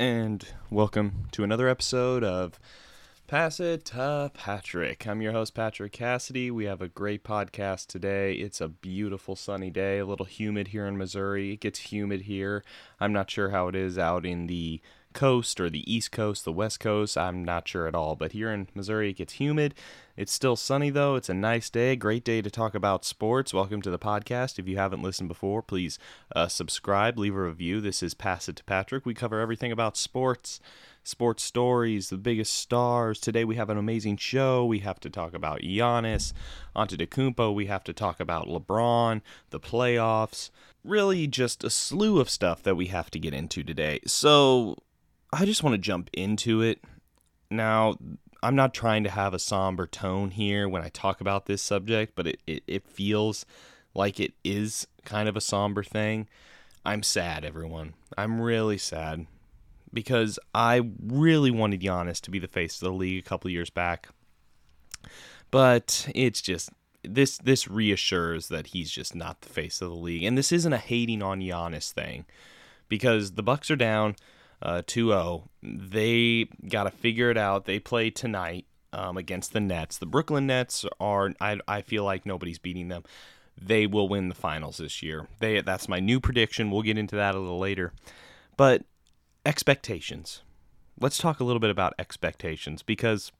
and welcome to another episode of Pass It to Patrick. I'm your host, Patrick Cassidy. We have a great podcast today. It's a beautiful sunny day, a little humid here in Missouri. It gets humid here. I'm not sure how it is out in the coast or the east coast, the west coast. I'm not sure at all. But here in Missouri, it gets humid. It's still sunny though. It's a nice day. Great day to talk about sports. Welcome to the podcast. If you haven't listened before, please uh, subscribe, leave a review. This is Pass It to Patrick. We cover everything about sports, sports stories, the biggest stars. Today we have an amazing show. We have to talk about Giannis, Antetokounmpo. We have to talk about LeBron, the playoffs. Really, just a slew of stuff that we have to get into today. So I just want to jump into it. Now, I'm not trying to have a somber tone here when I talk about this subject, but it, it, it feels like it is kind of a somber thing. I'm sad, everyone. I'm really sad because I really wanted Giannis to be the face of the league a couple years back. But it's just this this reassures that he's just not the face of the league. And this isn't a hating on Giannis thing because the Bucks are down uh, 2-0. They got to figure it out. They play tonight um, against the Nets. The Brooklyn Nets are I, I feel like nobody's beating them. They will win the finals this year. They that's my new prediction. We'll get into that a little later. But expectations. Let's talk a little bit about expectations because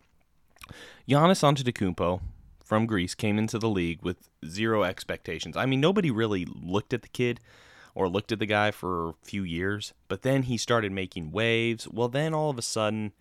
Giannis Antetokounmpo from Greece came into the league with zero expectations. I mean, nobody really looked at the kid or looked at the guy for a few years, but then he started making waves. Well, then all of a sudden,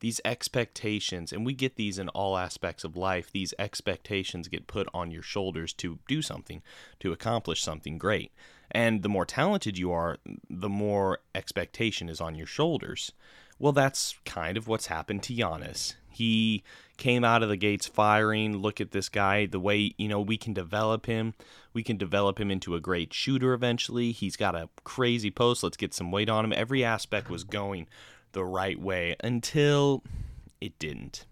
these expectations, and we get these in all aspects of life, these expectations get put on your shoulders to do something, to accomplish something great. And the more talented you are, the more expectation is on your shoulders. Well, that's kind of what's happened to Giannis. He came out of the gates firing. Look at this guy, the way, you know, we can develop him. We can develop him into a great shooter eventually. He's got a crazy post. Let's get some weight on him. Every aspect was going the right way until it didn't.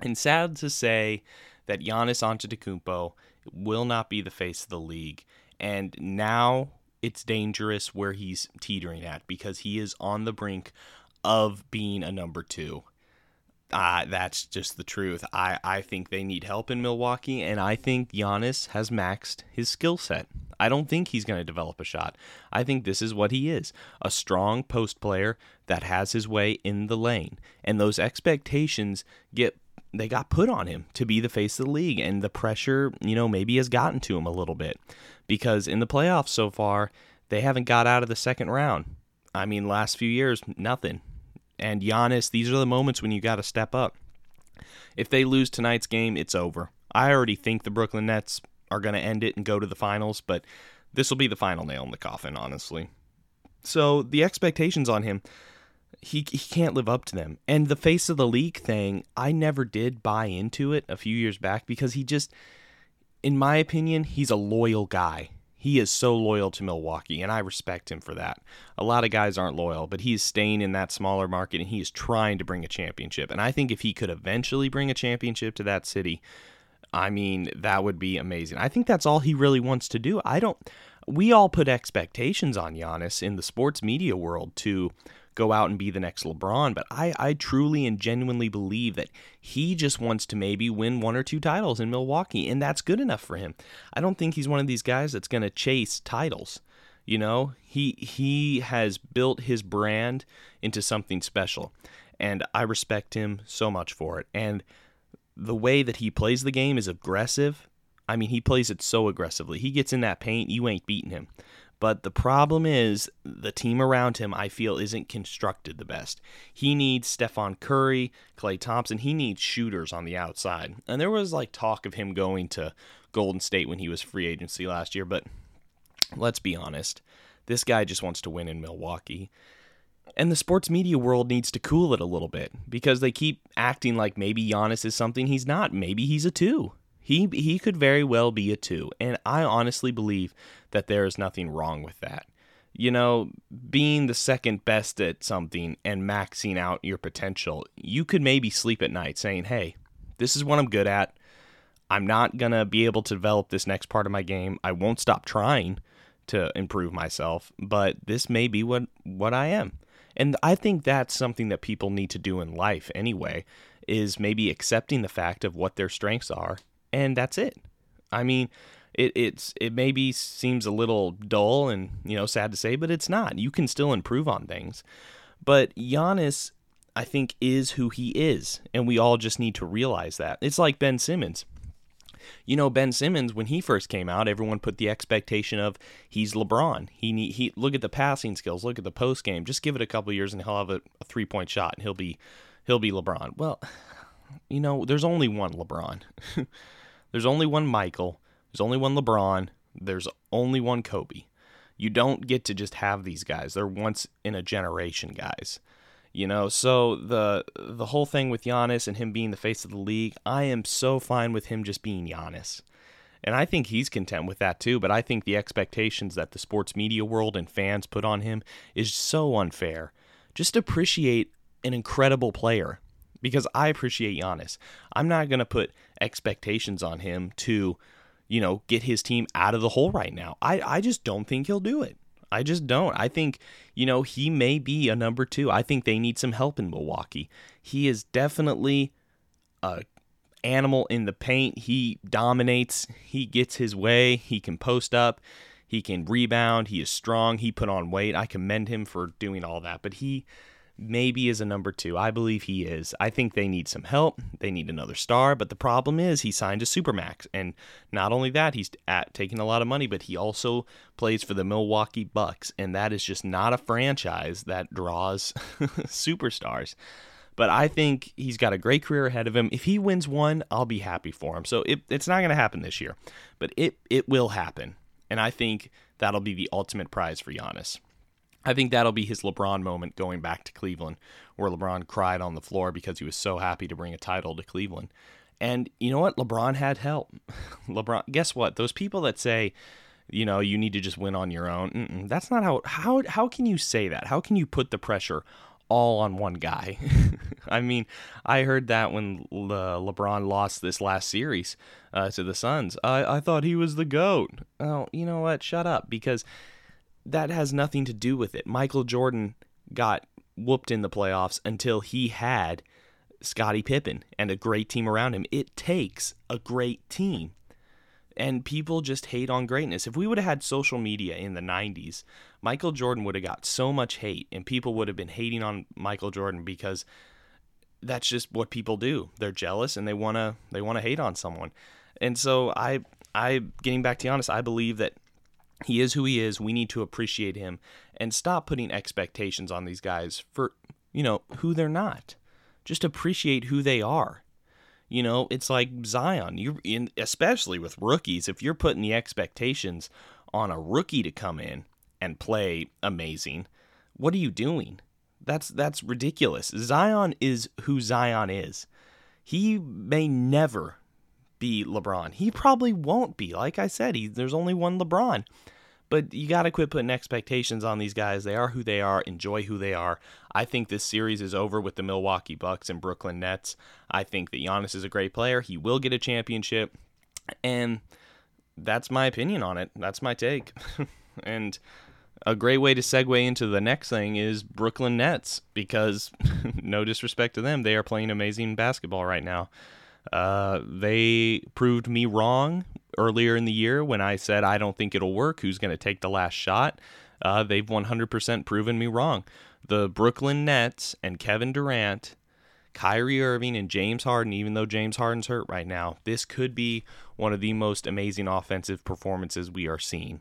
And sad to say that Giannis Antetokounmpo will not be the face of the league. And now it's dangerous where he's teetering at because he is on the brink of being a number two. Uh, that's just the truth. I, I think they need help in Milwaukee, and I think Giannis has maxed his skill set. I don't think he's going to develop a shot. I think this is what he is a strong post player that has his way in the lane. And those expectations get they got put on him to be the face of the league and the pressure, you know, maybe has gotten to him a little bit because in the playoffs so far, they haven't got out of the second round. I mean, last few years, nothing. And Giannis, these are the moments when you got to step up. If they lose tonight's game, it's over. I already think the Brooklyn Nets are going to end it and go to the finals, but this will be the final nail in the coffin, honestly. So the expectations on him, he he can't live up to them. And the face of the league thing, I never did buy into it a few years back because he just in my opinion, he's a loyal guy. He is so loyal to Milwaukee, and I respect him for that. A lot of guys aren't loyal, but he is staying in that smaller market and he is trying to bring a championship. And I think if he could eventually bring a championship to that city, I mean, that would be amazing. I think that's all he really wants to do. I don't. We all put expectations on Giannis in the sports media world to go out and be the next LeBron, but I, I truly and genuinely believe that he just wants to maybe win one or two titles in Milwaukee, and that's good enough for him. I don't think he's one of these guys that's going to chase titles. You know, he he has built his brand into something special, and I respect him so much for it. And the way that he plays the game is aggressive. I mean, he plays it so aggressively. He gets in that paint, you ain't beating him. But the problem is the team around him, I feel, isn't constructed the best. He needs Stephen Curry, Klay Thompson. He needs shooters on the outside. And there was like talk of him going to Golden State when he was free agency last year. But let's be honest, this guy just wants to win in Milwaukee. And the sports media world needs to cool it a little bit because they keep acting like maybe Giannis is something he's not. Maybe he's a two. He he could very well be a two, and I honestly believe that there is nothing wrong with that. You know, being the second best at something and maxing out your potential, you could maybe sleep at night saying, "Hey, this is what I'm good at. I'm not going to be able to develop this next part of my game. I won't stop trying to improve myself, but this may be what what I am." And I think that's something that people need to do in life anyway, is maybe accepting the fact of what their strengths are, and that's it. I mean, it it's it maybe seems a little dull and you know sad to say, but it's not. You can still improve on things. But Giannis, I think, is who he is, and we all just need to realize that. It's like Ben Simmons. You know, Ben Simmons, when he first came out, everyone put the expectation of he's LeBron. He need, he look at the passing skills, look at the post game. Just give it a couple years, and he'll have a, a three point shot, and he'll be he'll be LeBron. Well, you know, there's only one LeBron. there's only one Michael. There's only one LeBron. There's only one Kobe. You don't get to just have these guys. They're once in a generation guys. You know, so the the whole thing with Giannis and him being the face of the league, I am so fine with him just being Giannis. And I think he's content with that too, but I think the expectations that the sports media world and fans put on him is so unfair. Just appreciate an incredible player because I appreciate Giannis. I'm not going to put expectations on him to, you know, get his team out of the hole right now. I, I just don't think he'll do it. I just don't. I think, you know, he may be a number two. I think they need some help in Milwaukee. He is definitely a animal in the paint. He dominates. He gets his way. He can post up. He can rebound. He is strong. He put on weight. I commend him for doing all that. But he maybe is a number two. I believe he is. I think they need some help. They need another star, but the problem is he signed a supermax, and not only that, he's at taking a lot of money, but he also plays for the Milwaukee Bucks, and that is just not a franchise that draws superstars. But I think he's got a great career ahead of him. If he wins one, I'll be happy for him. So it, it's not going to happen this year, but it it will happen, and I think that'll be the ultimate prize for Giannis. I think that'll be his LeBron moment going back to Cleveland, where LeBron cried on the floor because he was so happy to bring a title to Cleveland. And you know what? LeBron had help. LeBron, guess what? Those people that say, you know, you need to just win on your own. that's not how. How how can you say that? How can you put the pressure all on one guy? I mean, I heard that when Le, LeBron lost this last series uh, to the Suns. I I thought he was the goat. Oh, you know what? Shut up, because that has nothing to do with it. Michael Jordan got whooped in the playoffs until he had Scottie Pippen and a great team around him. It takes a great team. And people just hate on greatness. If we would have had social media in the 90s, Michael Jordan would have got so much hate, and people would have been hating on Michael Jordan because that's just what people do. They're jealous and they wanna they wanna hate on someone. And so I I getting back to Giannis, I believe that he is who he is. We need to appreciate him and stop putting expectations on these guys for, you know, who they're not. Just appreciate who they are. You know, it's like Zion. You especially with rookies, if you're putting the expectations on a rookie to come in and play amazing, what are you doing? That's that's ridiculous. Zion is who Zion is. He may never be LeBron. He probably won't be. Like I said, he, there's only one LeBron. But you got to quit putting expectations on these guys. They are who they are. Enjoy who they are. I think this series is over with the Milwaukee Bucks and Brooklyn Nets. I think that Giannis is a great player. He will get a championship. And that's my opinion on it. That's my take. and a great way to segue into the next thing is Brooklyn Nets because no disrespect to them, they are playing amazing basketball right now. Uh, they proved me wrong earlier in the year when I said I don't think it'll work. Who's going to take the last shot? Uh, they've 100% proven me wrong. The Brooklyn Nets and Kevin Durant, Kyrie Irving, and James Harden, even though James Harden's hurt right now, this could be one of the most amazing offensive performances we are seeing.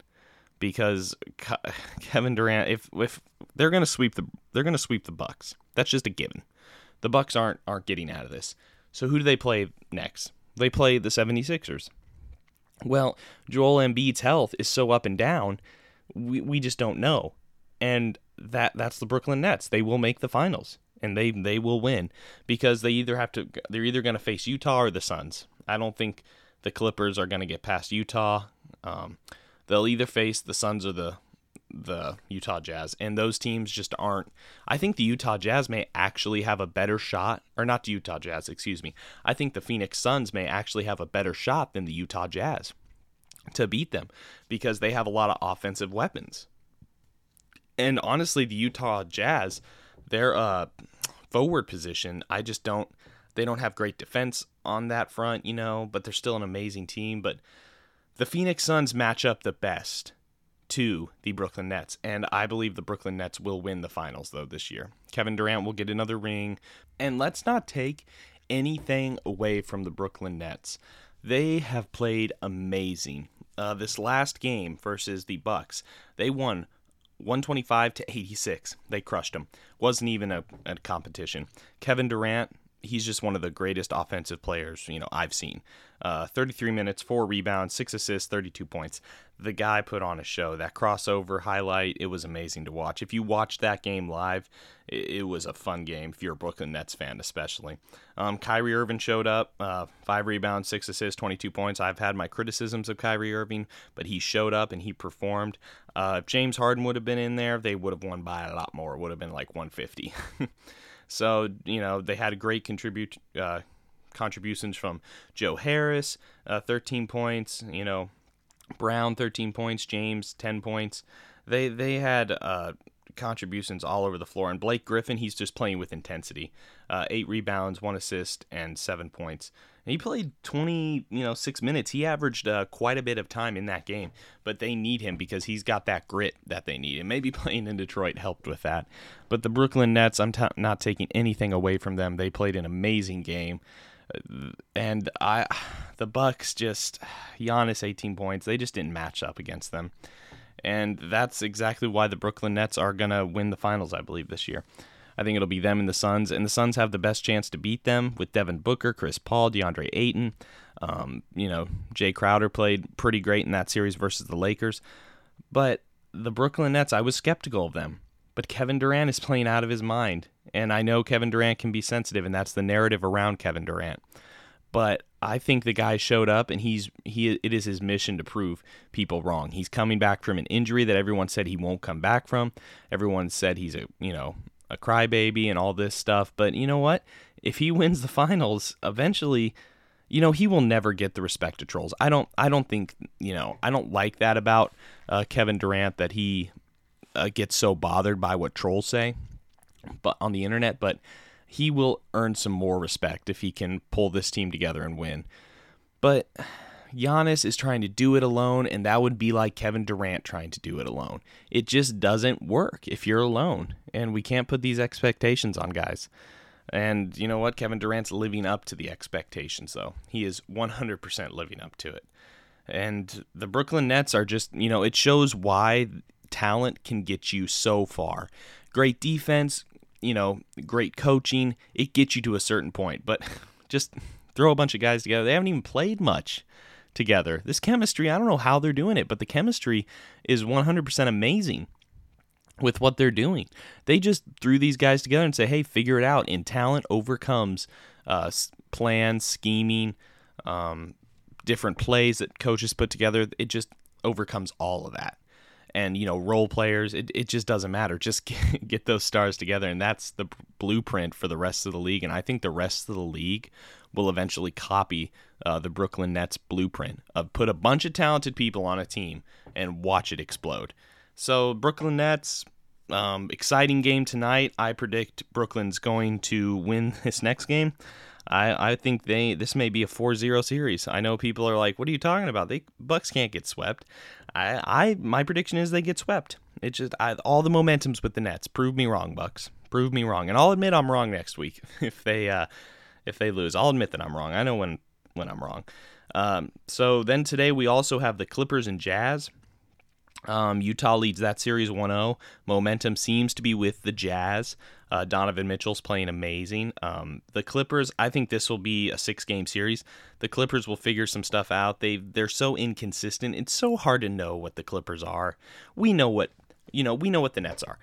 Because Kevin Durant, if if they're gonna sweep the they're gonna sweep the Bucks, that's just a given. The Bucks aren't aren't getting out of this. So who do they play next? They play the 76ers. Well, Joel Embiid's health is so up and down, we, we just don't know. And that that's the Brooklyn Nets. They will make the finals and they they will win because they either have to they're either going to face Utah or the Suns. I don't think the Clippers are going to get past Utah. Um, they'll either face the Suns or the the Utah Jazz, and those teams just aren't. I think the Utah Jazz may actually have a better shot, or not the Utah Jazz, excuse me. I think the Phoenix Suns may actually have a better shot than the Utah Jazz to beat them because they have a lot of offensive weapons. And honestly, the Utah Jazz, their uh, forward position, I just don't. They don't have great defense on that front, you know, but they're still an amazing team. But the Phoenix Suns match up the best to the Brooklyn Nets, and I believe the Brooklyn Nets will win the finals though this year. Kevin Durant will get another ring, and let's not take anything away from the Brooklyn Nets. They have played amazing. Uh, this last game versus the Bucks, they won 125 to 86. They crushed them. Wasn't even a, a competition. Kevin Durant, he's just one of the greatest offensive players you know I've seen. Uh, 33 minutes, four rebounds, six assists, 32 points. The guy put on a show. That crossover highlight, it was amazing to watch. If you watched that game live, it, it was a fun game. If you're a Brooklyn Nets fan, especially. Um, Kyrie Irving showed up, uh, five rebounds, six assists, 22 points. I've had my criticisms of Kyrie Irving, but he showed up and he performed. Uh, if James Harden would have been in there, they would have won by a lot more. It would have been like 150. So you know they had great contribute uh, contributions from Joe Harris, uh, 13 points. You know, Brown 13 points, James 10 points. They they had uh, contributions all over the floor. And Blake Griffin, he's just playing with intensity. Uh, eight rebounds, one assist, and seven points. He played 20, you know, six minutes. He averaged uh, quite a bit of time in that game, but they need him because he's got that grit that they need. And maybe playing in Detroit helped with that. But the Brooklyn Nets, I'm t- not taking anything away from them. They played an amazing game. Uh, and I, the Bucks just Giannis 18 points. They just didn't match up against them, and that's exactly why the Brooklyn Nets are gonna win the finals. I believe this year. I think it'll be them and the Suns, and the Suns have the best chance to beat them with Devin Booker, Chris Paul, DeAndre Ayton. Um, you know, Jae Crowder played pretty great in that series versus the Lakers, but the Brooklyn Nets, I was skeptical of them. But Kevin Durant is playing out of his mind, and I know Kevin Durant can be sensitive, and that's the narrative around Kevin Durant. But I think the guy showed up, and he's he. It is his mission to prove people wrong. He's coming back from an injury that everyone said he won't come back from. Everyone said he's a you know a crybaby and all this stuff. But you know what? If he wins the finals, eventually, you know, he will never get the respect of trolls. I don't. I don't think. You know, I don't like that about uh, Kevin Durant that he uh, gets so bothered by what trolls say, but on the internet. But he will earn some more respect if he can pull this team together and win. But Giannis is trying to do it alone, and that would be like Kevin Durant trying to do it alone. It just doesn't work if you're alone, and we can't put these expectations on guys. And you know what? Kevin Durant's living up to the expectations, though. He is 100% living up to it. And the Brooklyn Nets are just, you know, it shows why talent can get you so far. Great defense, you know, great coaching, it gets you to a certain point. But just throw a bunch of guys together. They haven't even played much together. This chemistry, I don't know how they're doing it, but the chemistry is 100% amazing with what they're doing. They just threw these guys together and say, "Hey, figure it out." And talent overcomes uh, plans, scheming, um, different plays that coaches put together. It just overcomes all of that. And you know, role players, it, it just doesn't matter. Just get, get those stars together, and that's the blueprint for the rest of the league. And I think the rest of the league will eventually copy uh, the Brooklyn Nets blueprint of put a bunch of talented people on a team and watch it explode. So Brooklyn Nets, um, exciting game tonight. I predict Brooklyn's going to win this next game. I, I think they this may be a 4-0 series. I know people are like, "What are you talking about? They Bucks can't get swept." I, I my prediction is they get swept. It just I, all the momentum's with the Nets. Prove me wrong, Bucks. Prove me wrong, and I'll admit I'm wrong next week if they uh, if they lose. I'll admit that I'm wrong. I know when when I'm wrong. Um, so then today we also have the Clippers and Jazz. Um, Utah leads that series 1 0. Momentum seems to be with the Jazz. Uh, Donovan Mitchell's playing amazing. Um, the Clippers, I think this will be a six game series. The Clippers will figure some stuff out. They they're so inconsistent. It's so hard to know what the Clippers are. We know what you know. We know what the Nets are.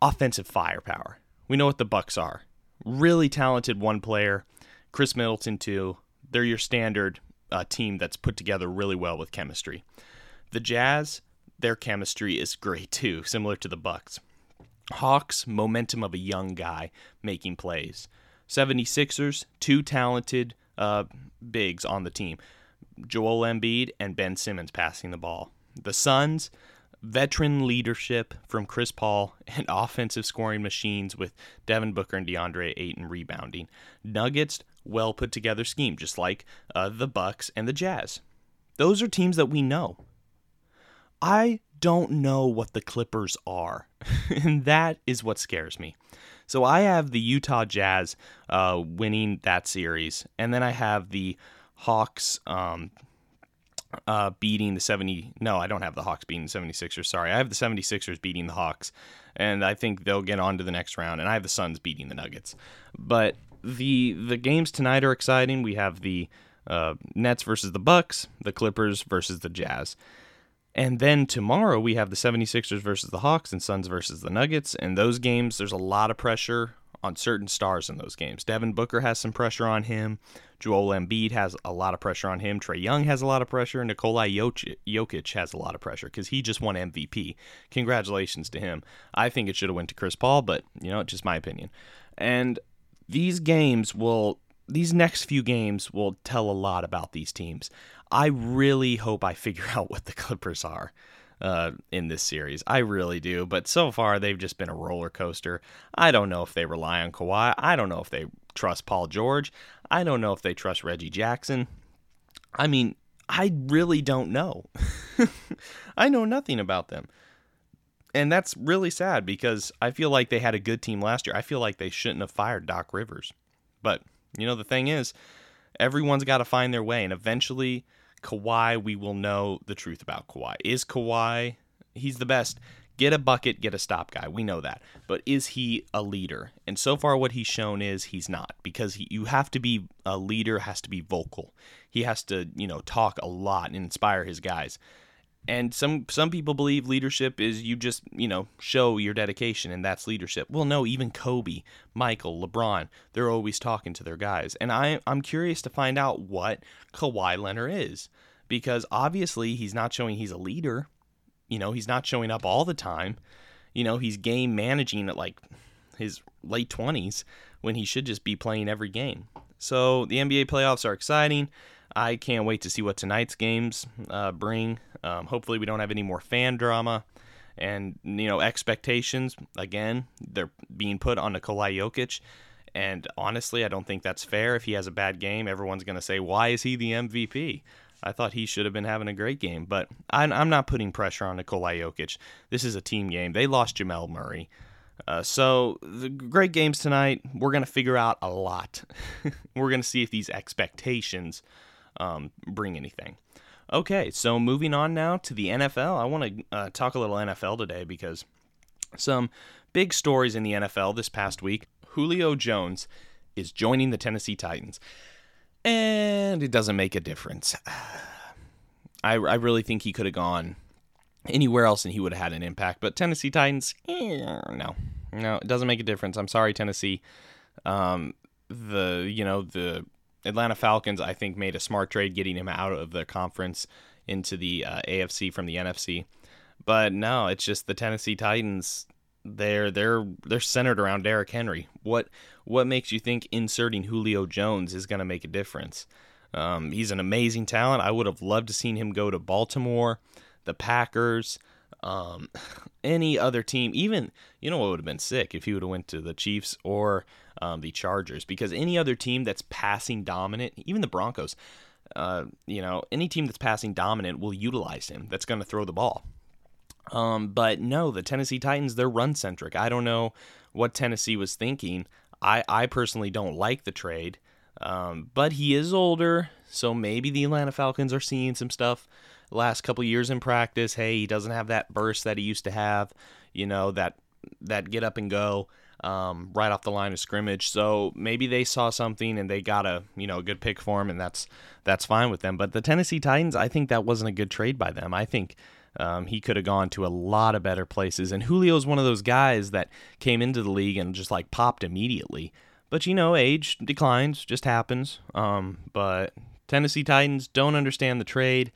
Offensive firepower. We know what the Bucks are really talented one player, Khris Middleton too. They're your standard uh, team that's put together really well with chemistry. The Jazz, their chemistry is great too, similar to the Bucks. Hawks, momentum of a young guy making plays. 76ers, two talented uh, bigs on the team. Joel Embiid and Ben Simmons passing the ball. The Suns, veteran leadership from Chris Paul and offensive scoring machines with Devin Booker and DeAndre Ayton rebounding. Nuggets, well put together scheme, just like uh, the Bucks and the Jazz. Those are teams that we know. I don't know what the Clippers are, and that is what scares me. So I have the Utah Jazz uh, winning that series, and then I have the Hawks um, uh, beating the 70. No, I don't have the Hawks beating the 76ers. Sorry. I have the 76ers beating the Hawks, and I think they'll get on to the next round. And I have the Suns beating the Nuggets. But the the games tonight are exciting. We have the uh, Nets versus the Bucks, the Clippers versus the Jazz. And then tomorrow we have the 76ers versus the Hawks and Suns versus the Nuggets. And those games, there's a lot of pressure on certain stars in those games. Devin Booker has some pressure on him. Joel Embiid has a lot of pressure on him. Trae Young has a lot of pressure. Nikola Jokic has a lot of pressure because he just won MVP. Congratulations to him. I think it should have went to Chris Paul, but you know, just my opinion. And these games will these next few games will tell a lot about these teams. I really hope I figure out what the Clippers are uh, in this series. I really do. But so far, they've just been a roller coaster. I don't know if they rely on Kawhi. I don't know if they trust Paul George. I don't know if they trust Reggie Jackson. I mean, I really don't know. I know nothing about them. And that's really sad because I feel like they had a good team last year. I feel like they shouldn't have fired Doc Rivers. But, you know, the thing is, everyone's got to find their way. And eventually, Kawhi, we will know the truth about Kawhi. Is Kawhi, he's the best. Get a bucket, get a stop guy. We know that. But is he a leader? And so far, what he's shown is he's not because he, you have to be a leader, has to be vocal. He has to, you know, talk a lot and inspire his guys. And some some people believe leadership is you just, you know, show your dedication and that's leadership. Well, no, even Kobe, Michael, LeBron, they're always talking to their guys. And I I'm curious to find out what Kawhi Leonard is because obviously he's not showing he's a leader. You know, he's not showing up all the time. You know, he's game managing at like his late 20s when he should just be playing every game. So the NBA playoffs are exciting. I can't wait to see what tonight's games uh, bring. Um, hopefully, we don't have any more fan drama and you know expectations. Again, they're being put on Nikola Jokic, and honestly, I don't think that's fair. If he has a bad game, everyone's going to say, "Why is he the MVP?" I thought he should have been having a great game, but I'm not putting pressure on Nikola Jokic. This is a team game. They lost Jamal Murray. Uh, so the great games tonight. We're gonna figure out a lot. We're gonna see if these expectations um, bring anything. Okay, so moving on now to the NFL. I want to uh, talk a little NFL today because some big stories in the NFL this past week. Julio Jones is joining the Tennessee Titans, and it doesn't make a difference. I, I really think he could have gone anywhere else and he would have had an impact, but Tennessee Titans, eh, no, no, it doesn't make a difference. I'm sorry, Tennessee. Um, the you know the Atlanta Falcons, I think, made a smart trade getting him out of the conference into the uh, AFC from the NFC. But no, it's just the Tennessee Titans. They're they're they're centered around Derrick Henry. What what makes you think inserting Julio Jones is going to make a difference? Um, he's an amazing talent. I would have loved to seen him go to Baltimore, the Packers, um, any other team. Even you know what would have been sick if he would have went to the Chiefs or um, the Chargers because any other team that's passing dominant, even the Broncos, uh, you know, any team that's passing dominant will utilize him. That's going to throw the ball. Um, but no, the Tennessee Titans, they're run centric. I don't know what Tennessee was thinking. I, I personally don't like the trade, um, but he is older, so maybe the Atlanta Falcons are seeing some stuff last couple years in practice. Hey, he doesn't have that burst that he used to have, you know, that that get up and go um, right off the line of scrimmage. So maybe they saw something and they got a you know a good pick for him, and that's that's fine with them. But the Tennessee Titans, I think that wasn't a good trade by them. I think. Um, he could have gone to a lot of better places. And Julio's one of those guys that came into the league and just like popped immediately. But you know, age declines, just happens. Um, but Tennessee Titans don't understand the trade.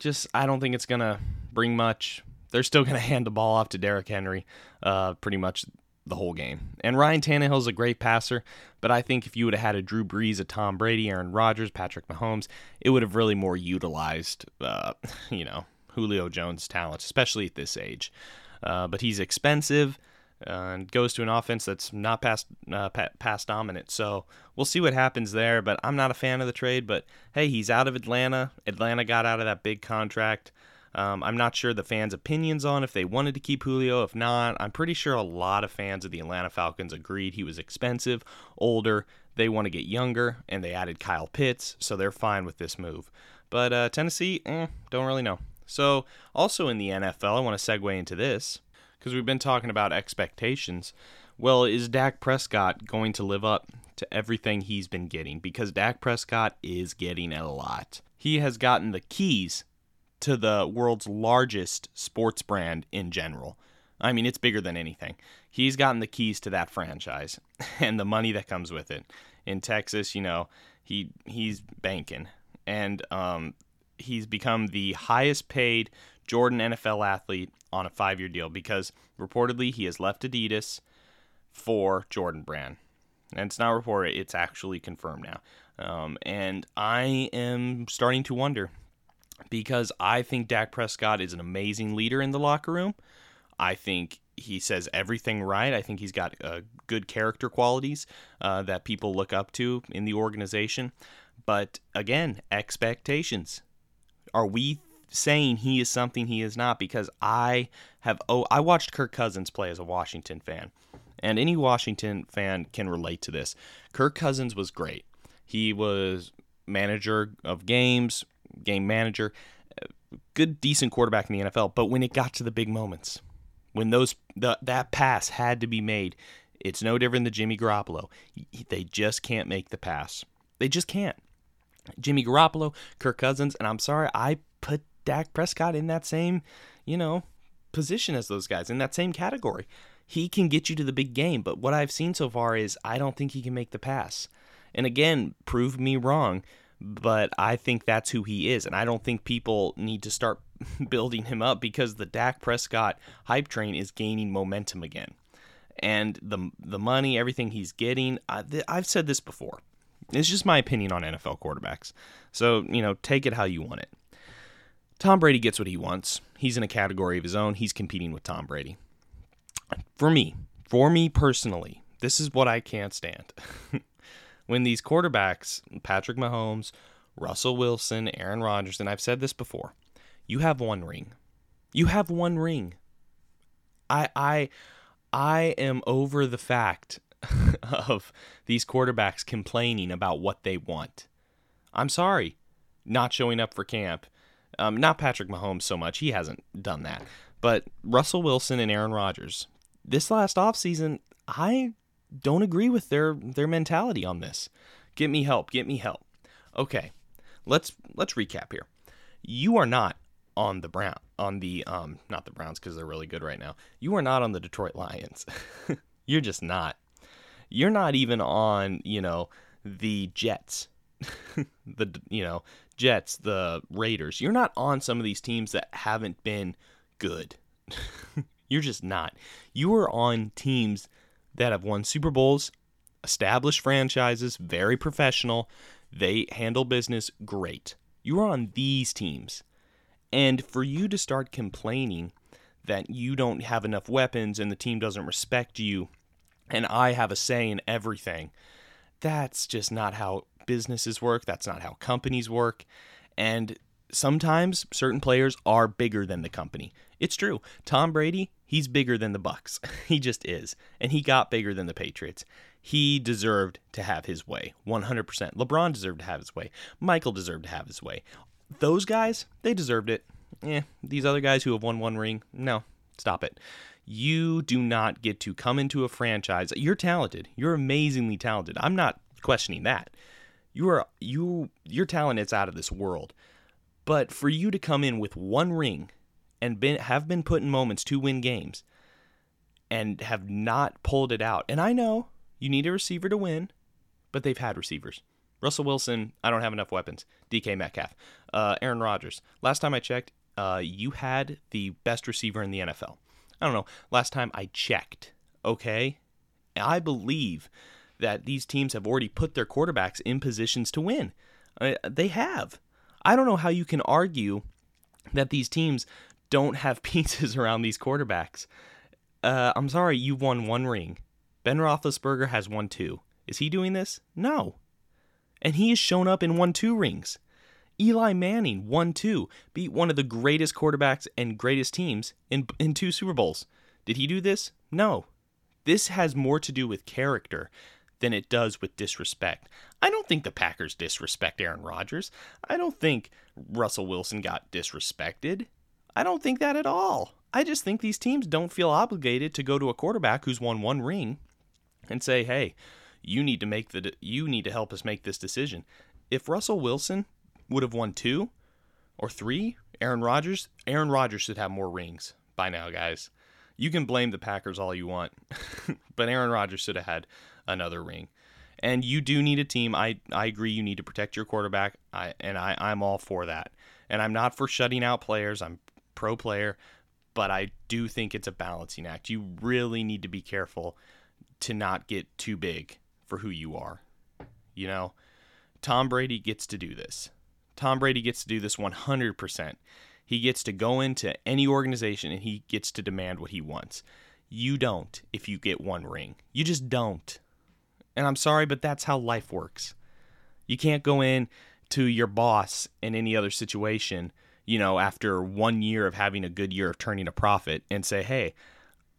Just I don't think it's gonna bring much. They're still gonna hand the ball off to Derrick Henry, uh, pretty much the whole game. And Ryan Tannehill's a great passer, but I think if you would have had a Drew Brees, a Tom Brady, Aaron Rodgers, Patrick Mahomes, it would have really more utilized, uh, you know, Julio Jones' talents, especially at this age. Uh, but he's expensive uh, and goes to an offense that's not past uh, pass dominant. So we'll see what happens there. But I'm not a fan of the trade. But hey, he's out of Atlanta. Atlanta got out of that big contract. Um, I'm not sure the fans' opinions on if they wanted to keep Julio. If not, I'm pretty sure a lot of fans of the Atlanta Falcons agreed he was expensive, older. They want to get younger, and they added Kyle Pitts, so they're fine with this move. But uh, Tennessee, eh, don't really know. So, also in the NFL, I want to segue into this because we've been talking about expectations. Well, is Dak Prescott going to live up to everything he's been getting? Because Dak Prescott is getting a lot. He has gotten the keys to the world's largest sports brand in general. I mean, it's bigger than anything. He's gotten the keys to that franchise and the money that comes with it. In Texas, you know, he he's banking, and um, he's become the highest paid Jordan NFL athlete on a five year deal because reportedly he has left Adidas for Jordan Brand. And it's not reported, it's actually confirmed now. Um, and I am starting to wonder because I think Dak Prescott is an amazing leader in the locker room. I think he says everything right. I think he's got uh, good character qualities uh, that people look up to in the organization. But again, expectations. Are we saying he is something he is not? Because I have oh I watched Kirk Cousins play as a Washington fan, and any Washington fan can relate to this. Kirk Cousins was great. He was manager of games, game manager, good decent quarterback in the NFL. But when it got to the big moments, when those the, that pass had to be made, it's no different than Jimmy Garoppolo. They just can't make the pass. They just can't. Jimmy Garoppolo, Kirk Cousins, and I'm sorry, I put Dak Prescott in that same, you know, position as those guys in that same category. He can get you to the big game, but what I've seen so far is I don't think he can make the pass. And again, prove me wrong but I think that's who he is. And I don't think people need to start building him up because the Dak Prescott hype train is gaining momentum again. And the the money, everything he's getting, I, I've said this before. It's just my opinion on NFL quarterbacks. So, you know, take it how you want it. Tom Brady gets what he wants. He's in a category of his own. He's competing with Tom Brady. For me, for me personally, this is what I can't stand. when these quarterbacks, Patrick Mahomes, Russell Wilson, Aaron Rodgers, and I've said this before, you have one ring. You have one ring. I I I am over the fact of these quarterbacks complaining about what they want. I'm sorry, not showing up for camp. Um, not Patrick Mahomes so much. He hasn't done that. But Russell Wilson and Aaron Rodgers. This last offseason, I don't agree with their their mentality on this. Get me help, get me help. Okay. Let's let's recap here. You are not on the Brown on the um not the Browns cuz they're really good right now. You are not on the Detroit Lions. You're just not. You're not even on, you know, the Jets. the you know, Jets, the Raiders. You're not on some of these teams that haven't been good. You're just not. You are on teams that have won Super Bowls, established franchises, very professional. They handle business great. You are on these teams. And for you to start complaining that you don't have enough weapons and the team doesn't respect you and I have a say in everything, that's just not how businesses work. That's not how companies work. And sometimes certain players are bigger than the company. It's true. Tom Brady, he's bigger than the Bucs. he just is. And he got bigger than the Patriots. He deserved to have his way. 100%. LeBron deserved to have his way. Michael deserved to have his way. Those guys, they deserved it. Yeah, these other guys who have won one ring, no, stop it. You do not get to come into a franchise. You're talented. You're amazingly talented. I'm not questioning that. You are you your talent is out of this world. But for you to come in with one ring and been have been put in moments to win games and have not pulled it out. And I know you need a receiver to win, but they've had receivers. Russell Wilson, I don't have enough weapons. DK Metcalf, uh, Aaron Rodgers. Last time I checked, uh, you had the best receiver in the NFL. I don't know. Last time I checked, okay? I believe that these teams have already put their quarterbacks in positions to win. Uh, they have. I don't know how you can argue that these teams don't have pieces around these quarterbacks. Uh, I'm sorry, you've won one ring. Ben Roethlisberger has won two. Is he doing this? No. And he has shown up and won two rings. Eli Manning won two, beat one of the greatest quarterbacks and greatest teams in, in two Super Bowls. Did he do this? No. This has more to do with character than it does with disrespect. I don't think the Packers disrespect Aaron Rodgers. I don't think Russell Wilson got disrespected. I don't think that at all. I just think these teams don't feel obligated to go to a quarterback who's won one ring and say, "Hey, you need to make the you need to help us make this decision." If Russell Wilson would have won two or three, Aaron Rodgers, Aaron Rodgers should have more rings by now, guys. You can blame the Packers all you want, but Aaron Rodgers should have had another ring. And you do need a team. I, I agree you need to protect your quarterback. I and I, I'm all for that. And I'm not for shutting out players. I'm pro player, but I do think it's a balancing act. You really need to be careful to not get too big for who you are. You know, Tom Brady gets to do this. Tom Brady gets to do this 100%. He gets to go into any organization and he gets to demand what he wants. You don't if you get one ring. You just don't. And I'm sorry, but that's how life works. You can't go in to your boss in any other situation, you know, after one year of having a good year of turning a profit and say, hey,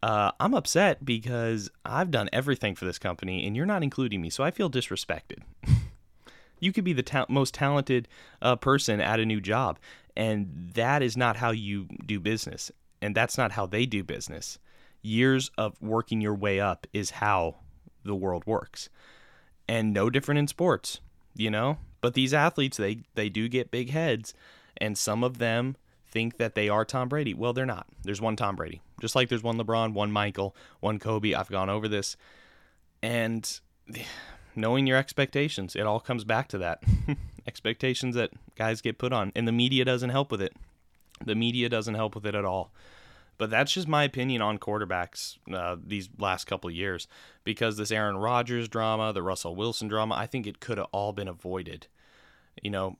uh, I'm upset because I've done everything for this company and you're not including me, so I feel disrespected. you could be the ta- most talented uh, person at a new job, and that is not how you do business, and that's not how they do business. Years of working your way up is how the world works, and no different in sports, you know. But these athletes, they they do get big heads, and some of them think that they are Tom Brady. Well, they're not. There's one Tom Brady, just like there's one LeBron, one Michael, one Kobe. I've gone over this, and knowing your expectations. It all comes back to that. expectations that guys get put on, and the media doesn't help with it. The media doesn't help with it at all. But that's just my opinion on quarterbacks uh, these last couple years. Because this Aaron Rodgers drama, the Russell Wilson drama, I think it could have all been avoided. You know,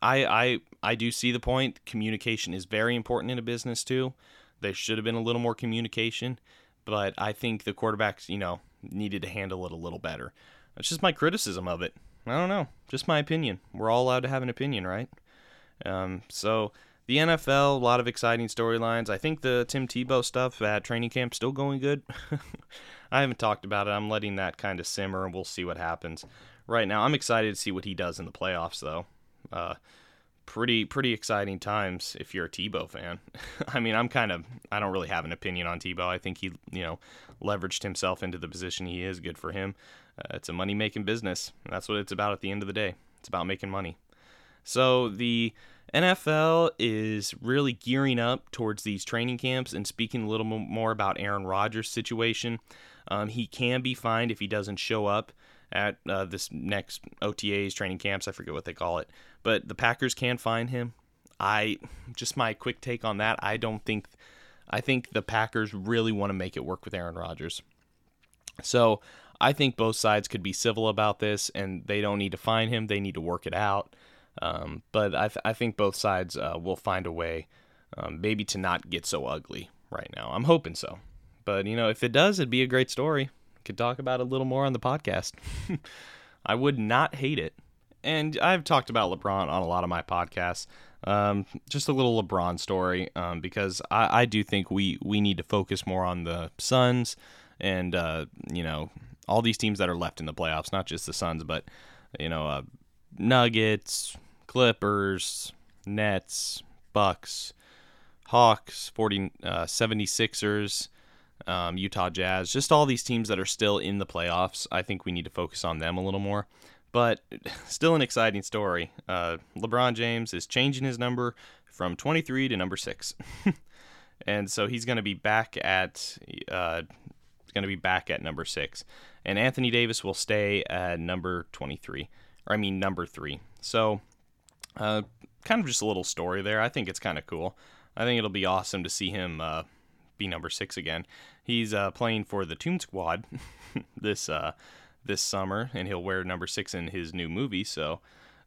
I I I do see the point. Communication is very important in a business too. There should have been a little more communication, but I think the quarterbacks, you know, needed to handle it a little better. That's just my criticism of it. I don't know. Just my opinion. We're all allowed to have an opinion, right? Um, so the NFL, a lot of exciting storylines. I think the Tim Tebow stuff at training camp still going good. I haven't talked about it. I'm letting that kind of simmer, and we'll see what happens. Right now, I'm excited to see what he does in the playoffs, though. Uh, pretty pretty exciting times if you're a Tebow fan. I mean, I'm kind of I don't really have an opinion on Tebow. I think he you know leveraged himself into the position he is. Good for him. Uh, it's a money making business. That's what it's about at the end of the day. It's about making money. So the NFL is really gearing up towards these training camps and speaking a little more about Aaron Rodgers' situation. Um, he can be fined if he doesn't show up at uh, this next OTAs training camps. I forget what they call it, but the Packers can find him. I just my quick take on that. I don't think I think the Packers really want to make it work with Aaron Rodgers. So I think both sides could be civil about this, and they don't need to find him. They need to work it out. Um, but I, th- I think both sides uh, will find a way, um, maybe to not get so ugly right now. I'm hoping so. But you know, if it does, it'd be a great story. Could talk about a little more on the podcast. I would not hate it. And I've talked about LeBron on a lot of my podcasts. Um, just a little LeBron story um, because I, I do think we we need to focus more on the Suns and uh, you know all these teams that are left in the playoffs, not just the Suns, but you know, uh, Nuggets, Clippers, Nets, Bucks, Hawks, 40, uh, 76ers, um, Utah Jazz, just all these teams that are still in the playoffs. I think we need to focus on them a little more. But still an exciting story. Uh, LeBron James is changing his number from 23 to number six. and so he's going to be back at uh, going to be back at number six and Anthony Davis will stay at number 23, or I mean number three. So, uh, kind of just a little story there. I think it's kind of cool. I think it'll be awesome to see him uh, be number six again. He's uh, playing for the Toon Squad this uh, this summer, and he'll wear number six in his new movie. So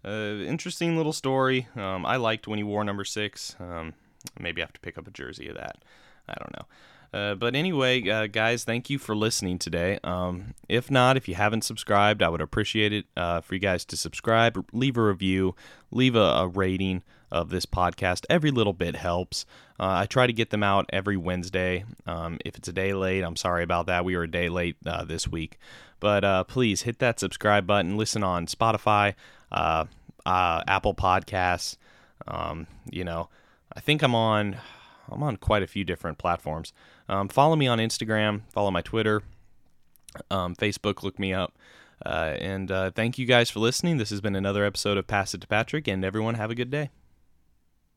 uh, interesting little story. Um, I liked when he wore number six. Um, maybe I have to pick up a jersey of that. I don't know. Uh, but anyway, uh, guys, thank you for listening today. Um, if not, if you haven't subscribed, I would appreciate it uh, for you guys to subscribe, leave a review, leave a, a rating of this podcast. Every little bit helps. Uh, I try to get them out every Wednesday. Um, if it's a day late, I'm sorry about that. We were a day late uh, this week. But uh, please hit that subscribe button. Listen on Spotify, Apple Podcasts. Um, you know, I think I'm on. I'm on quite a few different platforms. Um, follow me on Instagram, follow my Twitter, um, Facebook, look me up. Uh, and uh, thank you guys for listening. This has been another episode of Pass It to Patrick, and everyone have a good day.